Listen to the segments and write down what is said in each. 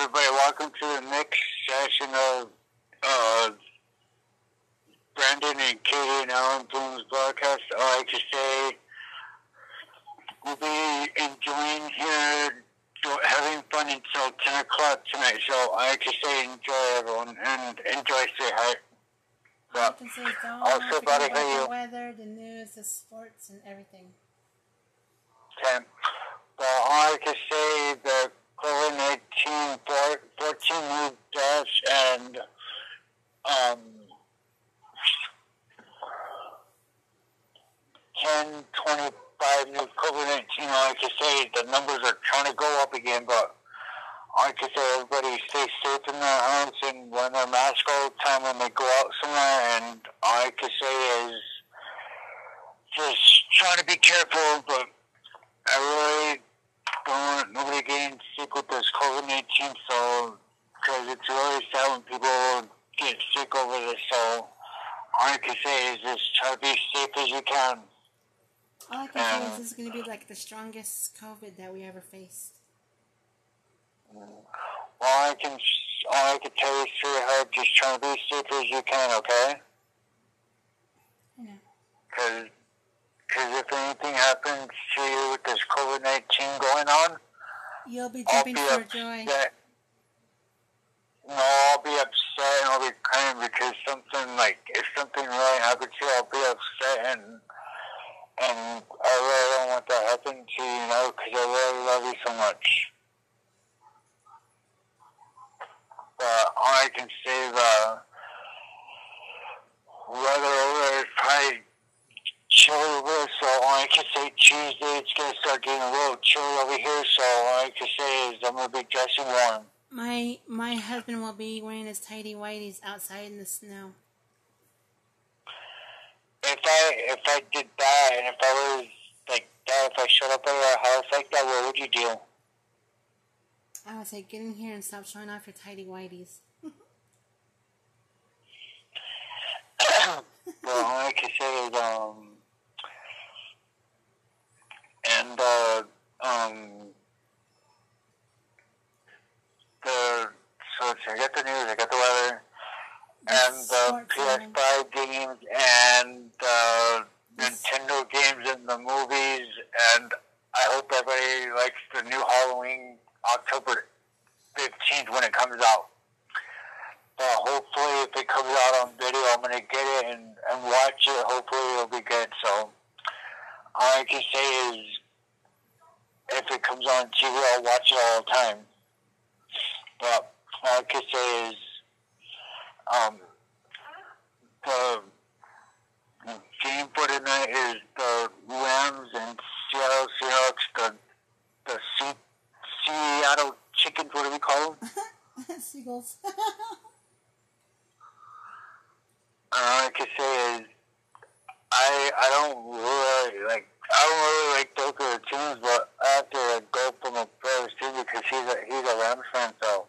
everybody. Welcome to the next session of uh, Branden and Kady and Alan Broome's broadcast. I like to say we'll be enjoying here, having fun until 10 o'clock tonight. So I like to say enjoy, everyone, and enjoy, say. I can say don't also about the weather, the news, the sports, and everything. Okay. Well, I the COVID-19 14 new deaths and um, 10, 25 new COVID-19. Like I say, the numbers are trying to go up again, but like I could say, everybody stay safe in their homes and wear their mask all the time when they go out somewhere. And all I can say is just trying to be careful, but I really don't want nobody getting sick with this COVID 19, so, because it's really sad when people get sick over this, so all I can say is just try to be safe as you can. All I can and, say is this is going to be like the strongest COVID that we ever faced. All I can, all I can tell you, sweetheart, just try to be safe as you can, okay? Yeah. Because because if anything happens to you with this COVID 19 going on, you'll be jumping be for joy. No, I'll be upset and I'll be crying because something like, if something really happens to you, I'll be upset and and I really don't want that to happen to you, you know, because I really love you so much. But all I can say the uh, weather over is probably chilly over so all I can say Tuesday it's gonna start getting a little chilly over here, so all I can say is I'm gonna be dressing warm. My my husband will be wearing his tidy whities outside in the snow. If I if I did that and if I was like that, if I showed up at your house like that, what would you do? I would say get in here and stop showing off your tidy whities. well, all I can say is um and uh, um, the so I got the news, I got the weather, and the PS5 games, and the Nintendo games, and the movies, and I hope everybody likes the new Halloween October 15th when it comes out. But hopefully, if it comes out on video, I'm gonna get it and, and watch it. Hopefully, it'll be good. So all I can say is, if it comes on TV, I'll watch it all the time. But all I can say is, um, the game for tonight is the Rams and Seattle Seahawks, the the C- Seattle chickens. What do we call them? Seagulls. all I can say is I I don't really like I don't really like those are the teams, but I have to like, go for my brother's team because he's a he's a Rams fan. So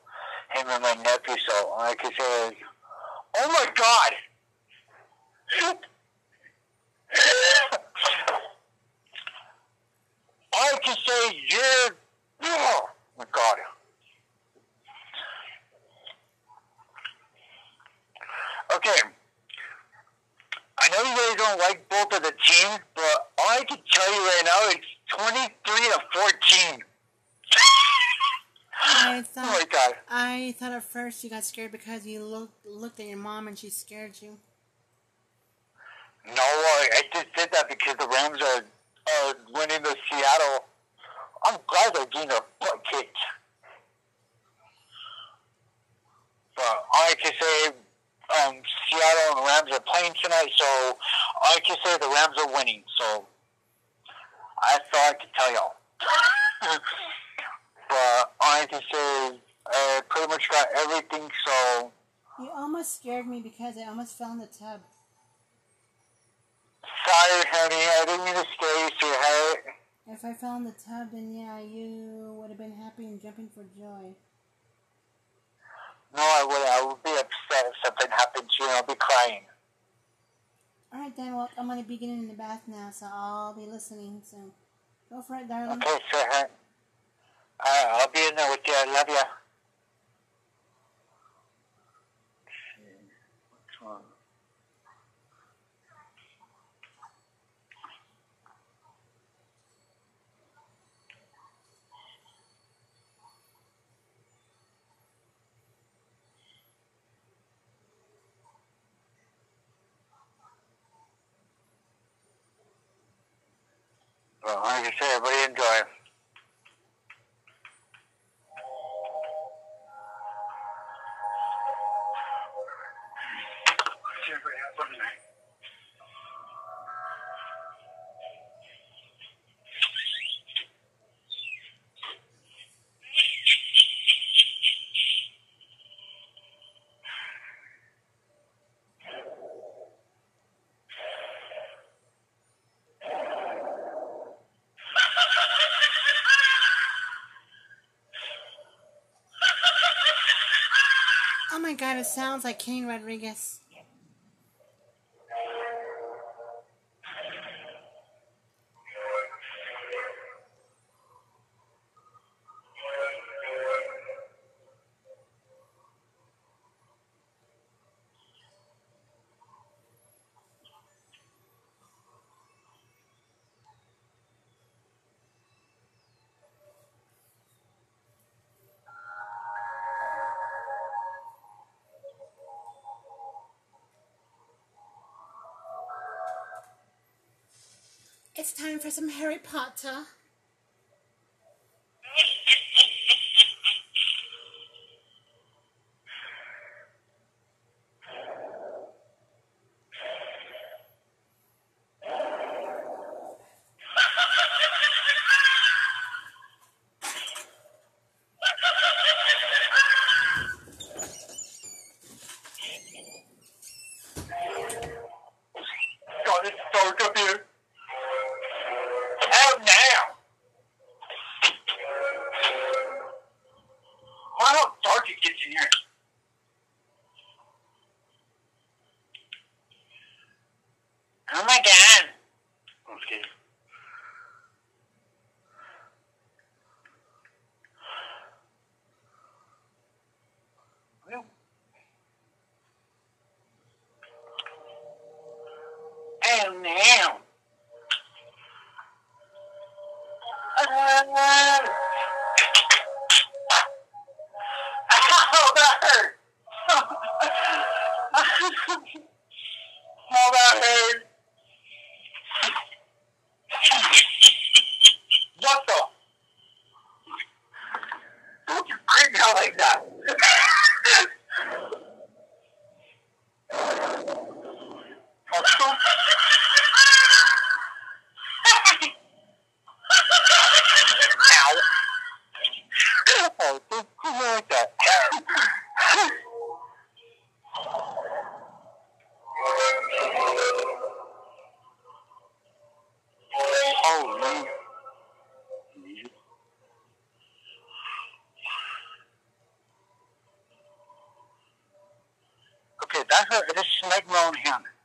him and my nephew. So I can say is, oh my god. I can say you're. Oh my god. Okay. I know you guys don't like both of the teams, but all I can tell you right now it's 23 to 14. I thought, oh my god. I thought at first you got scared because you looked looked at your mom and she scared you. No, I, I just did that because the Rams are, are winning the Seattle. I'm glad they're getting their butt kicked. But all I can say um, Seattle and the Rams are playing tonight, so I can say the Rams are winning. So I thought I could tell y'all. but all I can say is I pretty much got everything. So you almost scared me because I almost fell in the tub. Sorry, honey. I didn't mean to scare you, sweetheart. If I fell in the tub, then yeah, you would have been happy and jumping for joy. No, I would. I would be upset if something happened to you. I'll be crying. All right, then. Well, I'm gonna be getting in the bath now, so I'll be listening. So, go for it, darling. Okay, sure. I'll be in there with you. I love you. Okay. Like I say, everybody enjoy. God, it sounds like King Rodriguez. It's time for some Harry Potter. I heard this Meg him.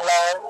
download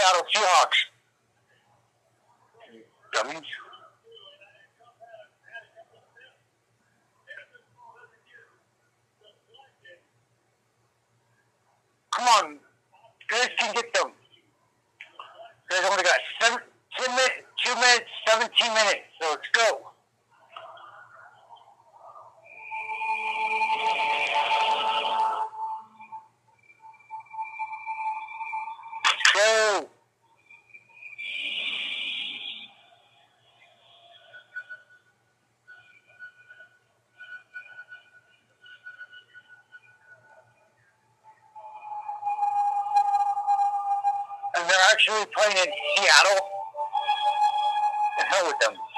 Seattle Seahawks? Dummies. Come on, guys can get them. Guys only got seven, two minutes, two minutes, seventeen minutes. So let's go. Actually playing in Seattle. The hell with them.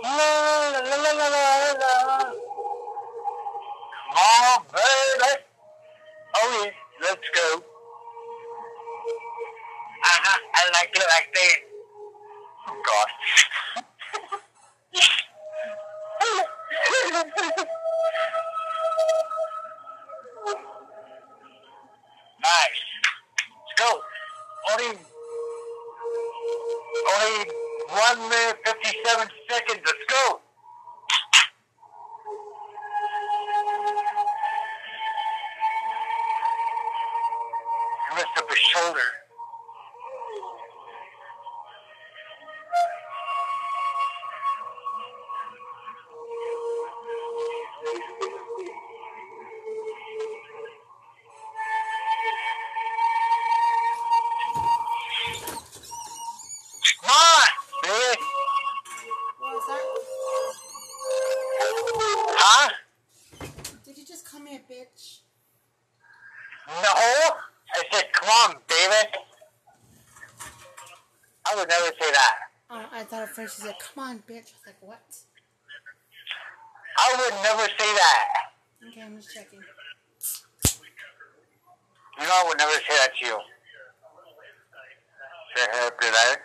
La, la, la, la, la, I thought at first you said, come on, bitch. I was like, what? I would never say that. Okay, I'm just checking. You know, I would never say that to you. Say, hey, did I?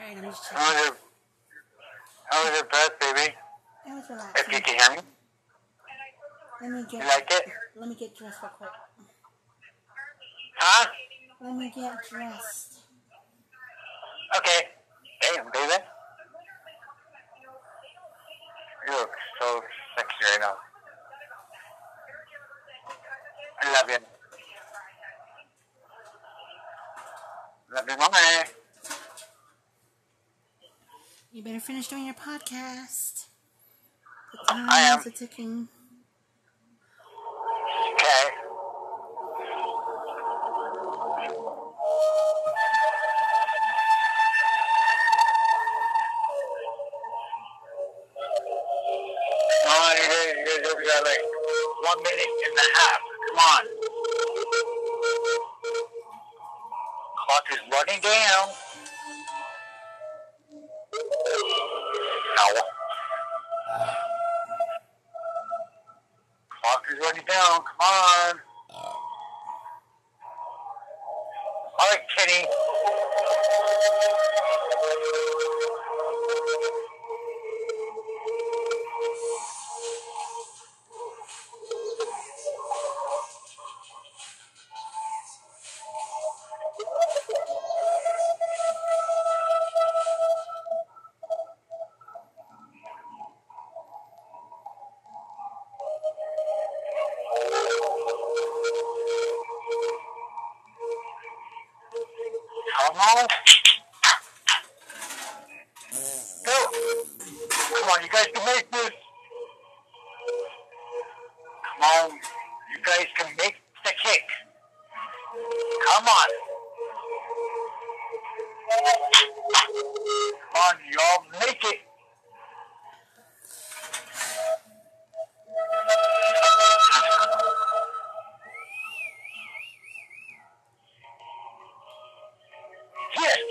Alright, I'm just How checking. was your, how was your breath, baby? It was If you can hear me. Let me get You like it? let me get dressed real quick. Huh? Let dressed. Okay. Damn, baby. You look so sexy right now. I love you. Love you, mommy. You better finish doing your podcast. The time I am. is ticking.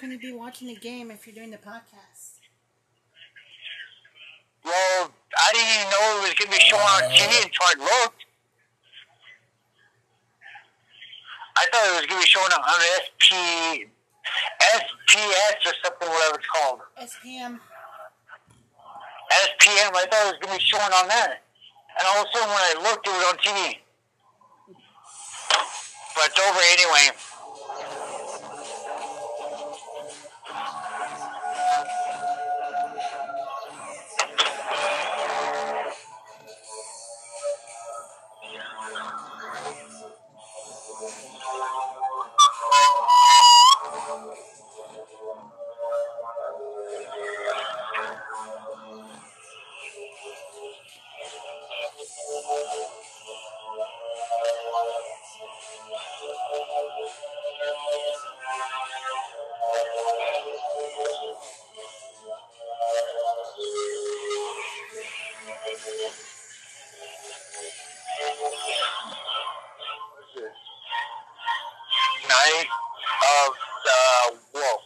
Can you be watching the game if you're doing the podcast? Well, I didn't even know it was going to be shown on TV until I looked. I thought it was going to be shown on SP, SPS or something, whatever it's called. SPM. SPM. I thought it was going to be shown on that. And all of a sudden, when I looked, it was on TV but it's over anyway. night of the uh, wolf.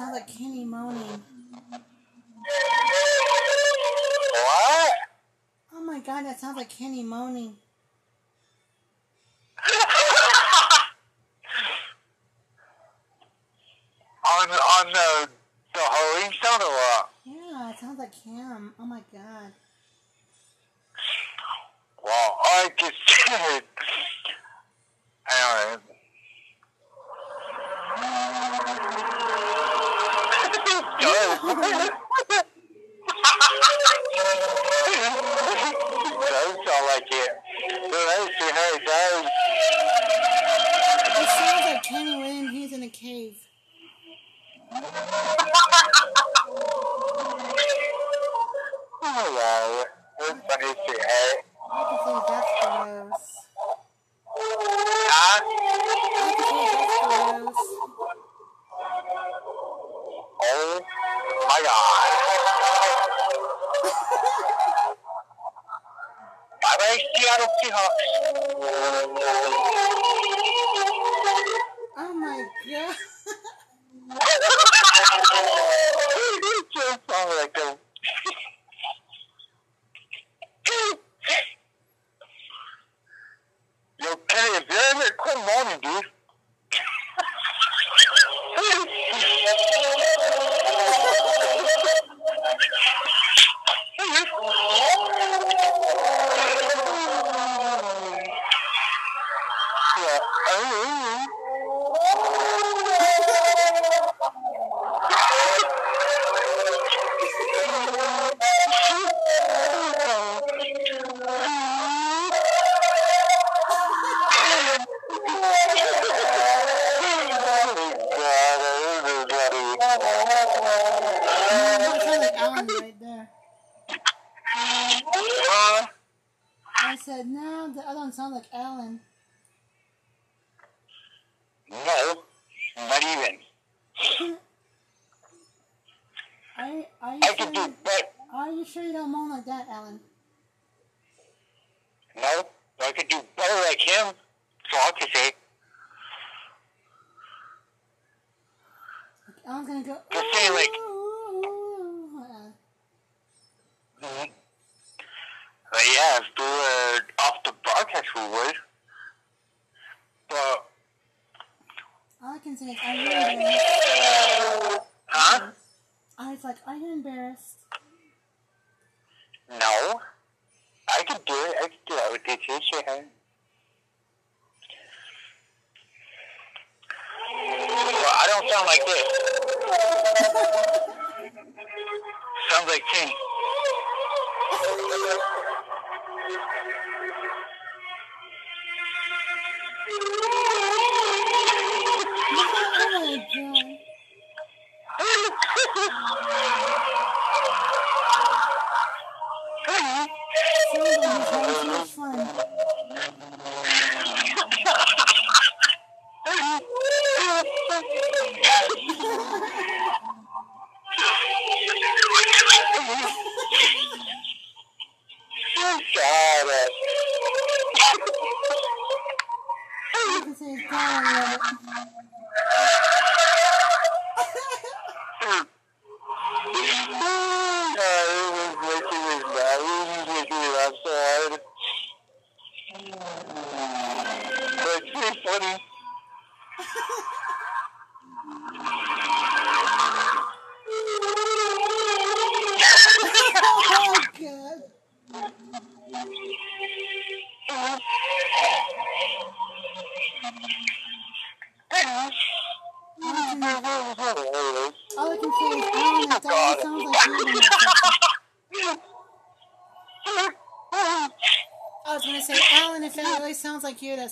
Sounds like Kenny moaning. What? Oh my god, that sounds like Kenny moaning. on on the the Halloween sound or what? Yeah, it sounds like him. Oh my god.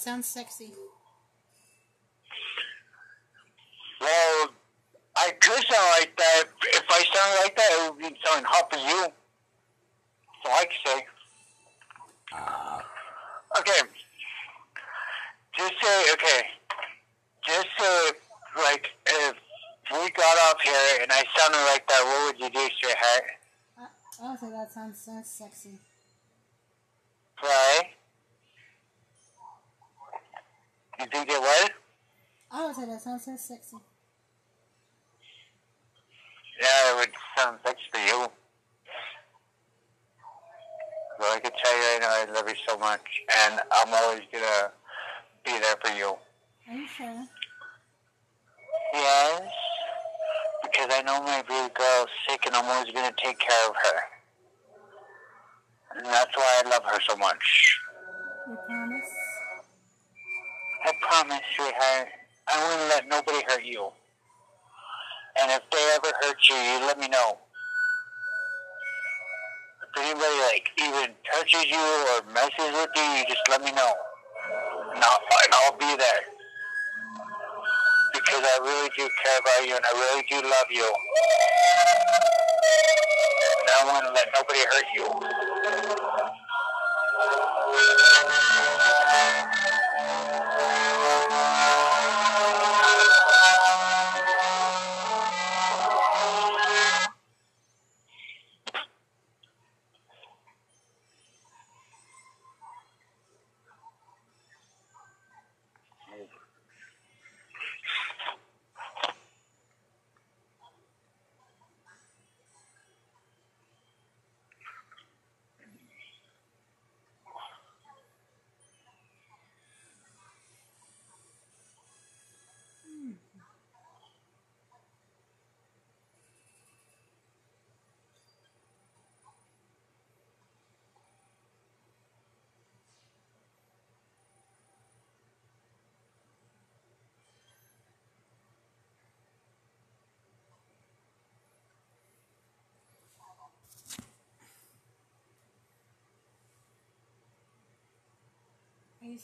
sounds sexy. Well, I could sound like that. If I sound like that, it would be sounding hot for you. So I could say. Uh. Okay. Just say, okay. Just say, like, if we got off here and I sounded like that, what would you do, sweetheart? Uh, I, I would say that sounds so sexy. You think it would? I would say that sounds so sexy. Yeah, it would sound sexy to you. But I can tell you right now, I love you so much, and I'm always gonna be there for you. Are you sure? Yes, because I know my baby is sick, and I'm always gonna take care of her. And that's why I love her so much. I promise, sweetheart. I won't let nobody hurt you. And if they ever hurt you, you let me know. If anybody like even touches you or messes with you, you just let me know. And I'll, and I'll be there. Because I really do care about you and I really do love you. And I won't let nobody hurt you. Are you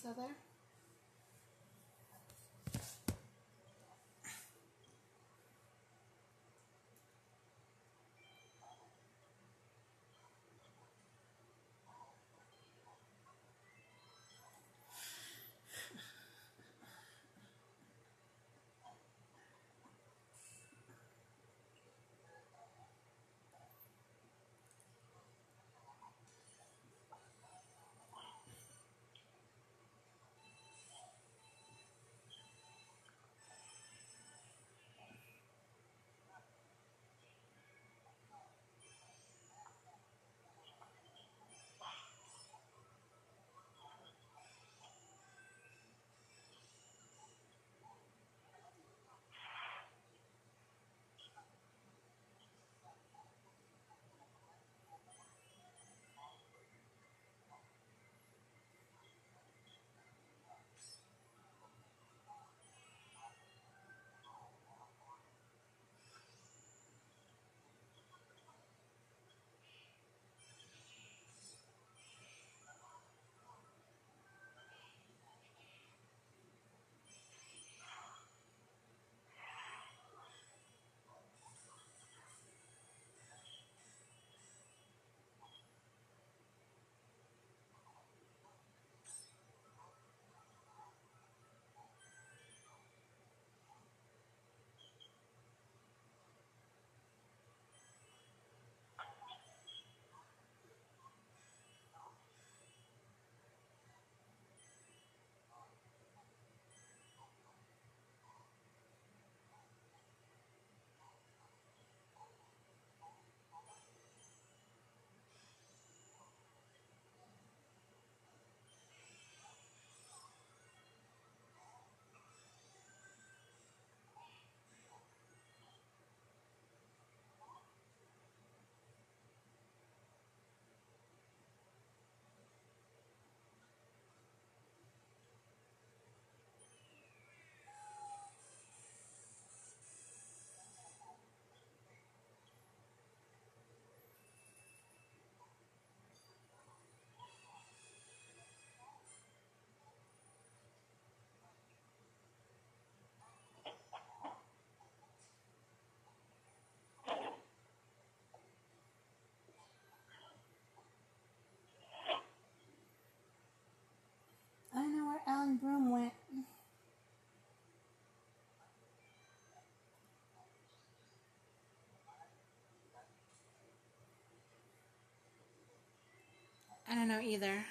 I don't know either.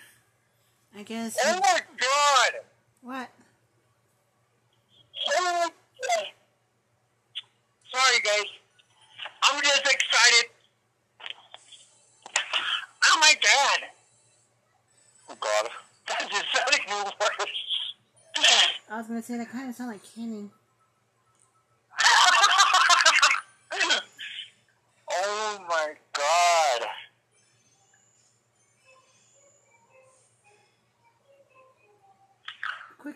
I guess. Oh my god! What? Oh Sorry, guys. I'm just excited. Oh my god! Oh god. That just sounded worse. I was gonna say that kind of sounded like canning. oh my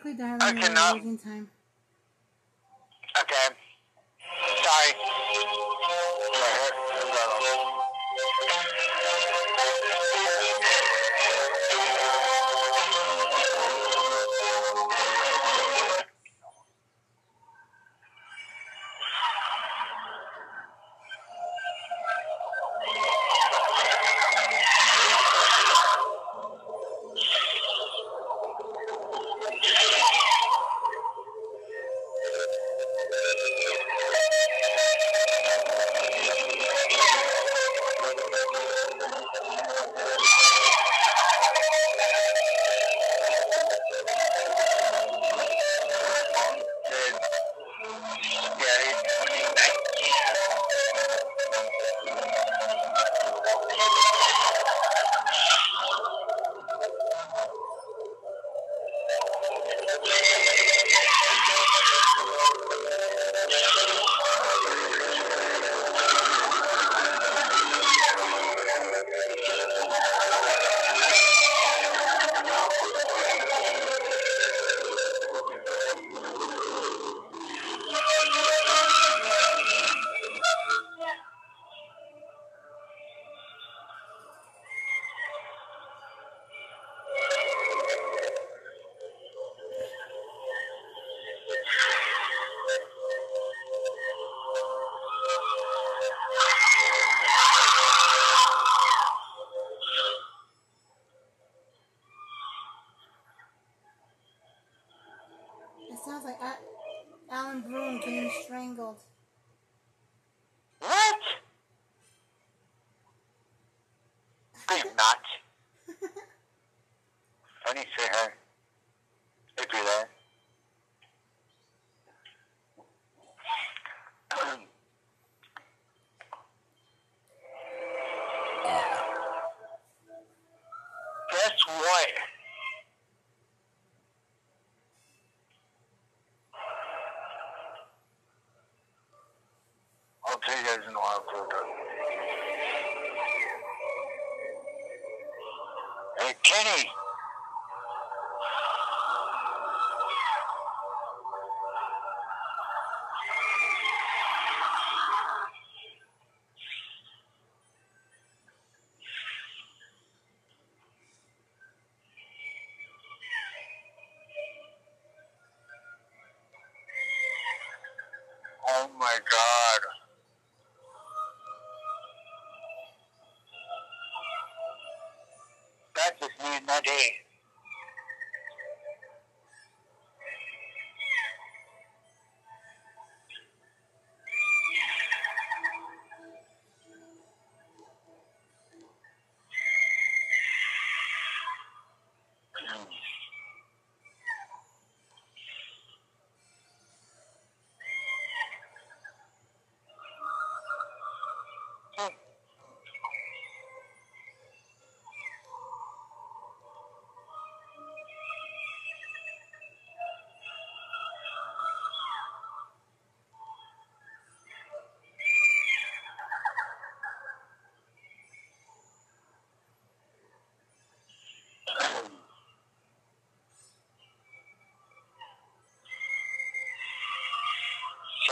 quickly, darling. I cannot. Time.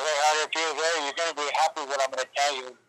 I, if you're there, you're going to be happy what I'm going to tell you.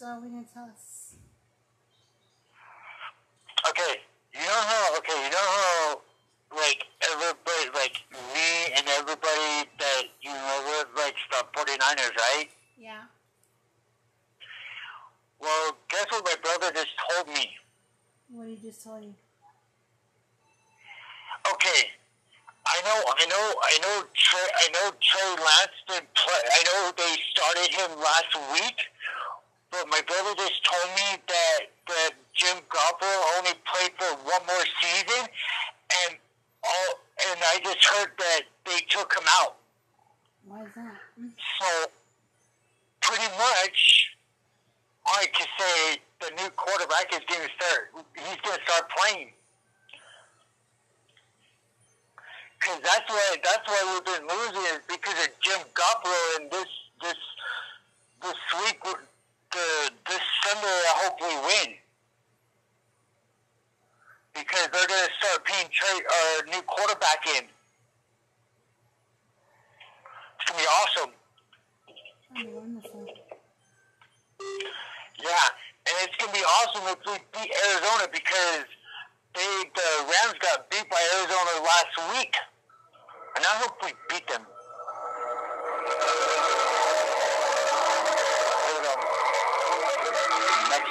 So we didn't tell us. Okay, you know how? Okay, you know how? Like everybody, like me and everybody that you know with like the 49ers, right? Yeah. Well, guess what my brother just told me? What did he just tell you? Okay, I know, I know, I know. Trey, I know Trey Lance didn't play. I know they started him last week, but my brother just told me that that Jim Garoppolo only played for one more season, and all, and I just heard that they took him out. Why is that? So, pretty much, I can say the new quarterback is going to start. He's going to start playing. Because that's why that's why we've been losing is because of Jim Garoppolo and this this this week the Sunday I hope we win because they're going to start paying Trey our uh, new quarterback in. It's going to be awesome. Wonderful. Yeah, and it's gonna be awesome if we beat Arizona because they the Rams got beat by Arizona last week, and I hope we beat them.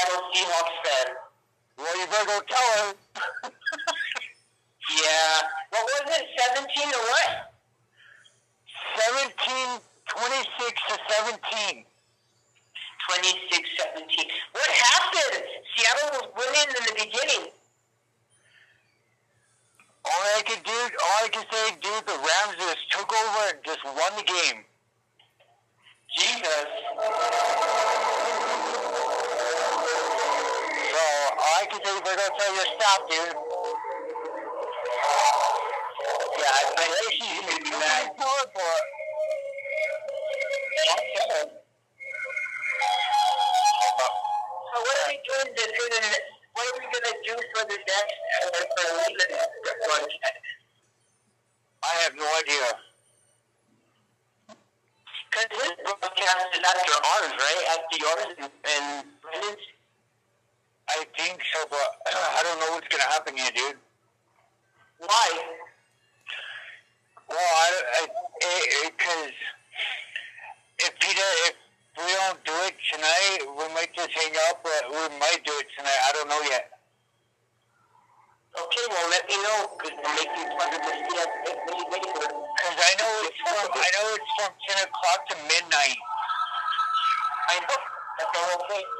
Seattle Seahawks fan. Well, you better go tell her. yeah. What was it, 17 or what? 17, 26 to 17. 26, 17. What happened? Seattle was winning in the beginning. All I could do, all I could say, dude, the Rams just took over and just won the game. Jesus. I can say is they're going to tell you to stop, dude. Yeah, I think she's going to be mad. for it. So what are we doing do what are we going to do for the next, uh, for the one? I have no idea. Because this broadcast is after ours, right? After yours and, and Branden's? I think so, but I don't know what's going to happen here, dude. Why? Well, I, I, because if Peter, if we don't do it tonight, we might just hang up, but we might do it tonight. I don't know yet. Okay, well, let me know, because we'll make you the CS Because I know it's from, I know it's from 10 o'clock to midnight. I know. That's the whole thing.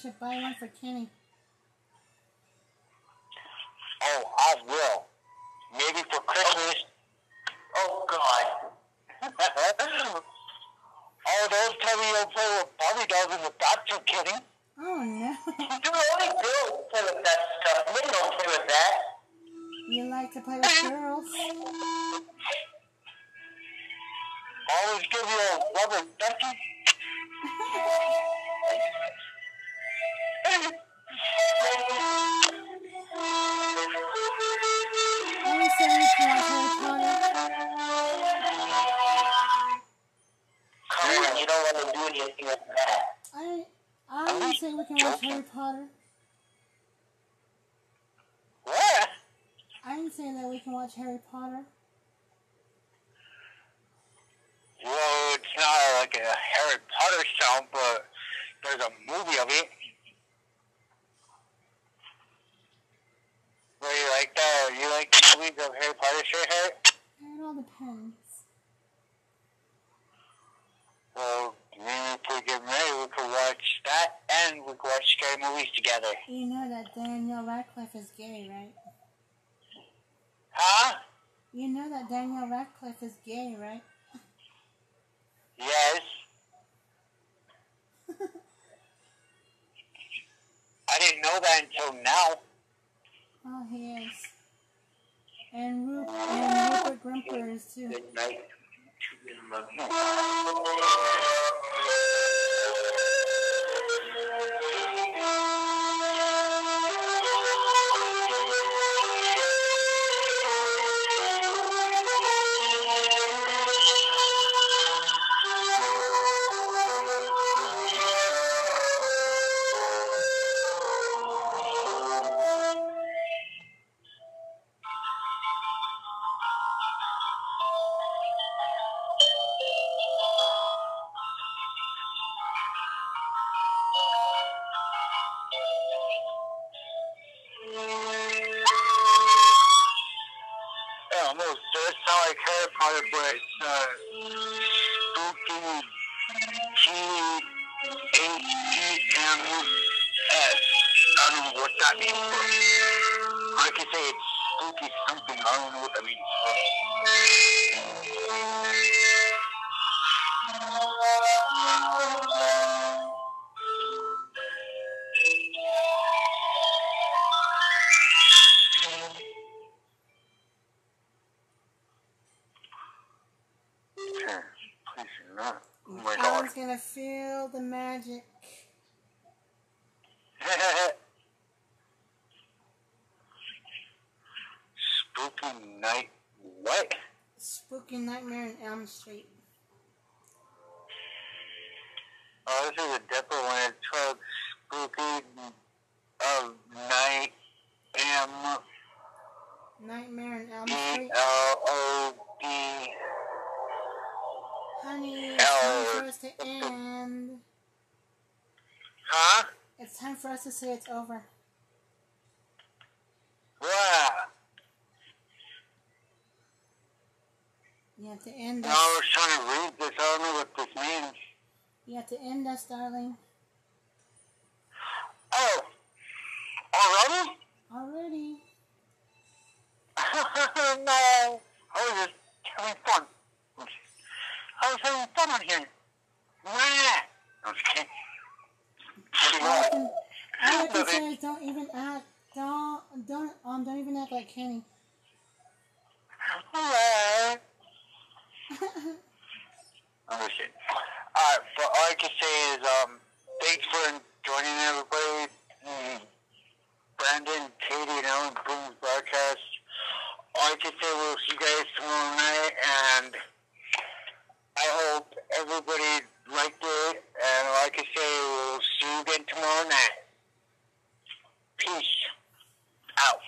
should buy one for Kenny. Watch Harry Potter. Well, it's not like a Harry Potter sound, but there's a movie of it. Well, you like that? You like the movies of Harry Potter, straight hair? It all depends. Well, maybe if we get married, we could watch that and we could watch scary movies together. You know that Daniel Radcliffe is gay, right? Huh? You know that Daniel Radcliffe is gay, right? Yes. I didn't know that until now. Oh, he is. And, Ru- and Rupert Grimper is too. Good night. Do not. Oh my I god. was gonna feel the magic. Spooky night. What? Spooky Nightmare in Elm Street. Oh, this is a different one. It's called Spooky of Night M Nightmare in Elm E Street. L O D. Honey, it's time for us to end. Huh? It's time for us to say it's over. Wow. You have to end No, I us. was trying to read this. I don't know what this means. You have to end us, darling. Oh. Already? Already. no. I was just having fun. I was having fun on here. Nah. I'm just kidding. I say is don't even act. Don't don't um don't even act like Kenny. Alright. I'm just kidding. Alright, but all I can say is, um, thanks for joining everybody. Mm, Branden, Kady, and Alan Broome's broadcast. All I can say, we'll see you guys tomorrow night, and I hope everybody liked it. And like I say, we'll see you again tomorrow night. Peace out.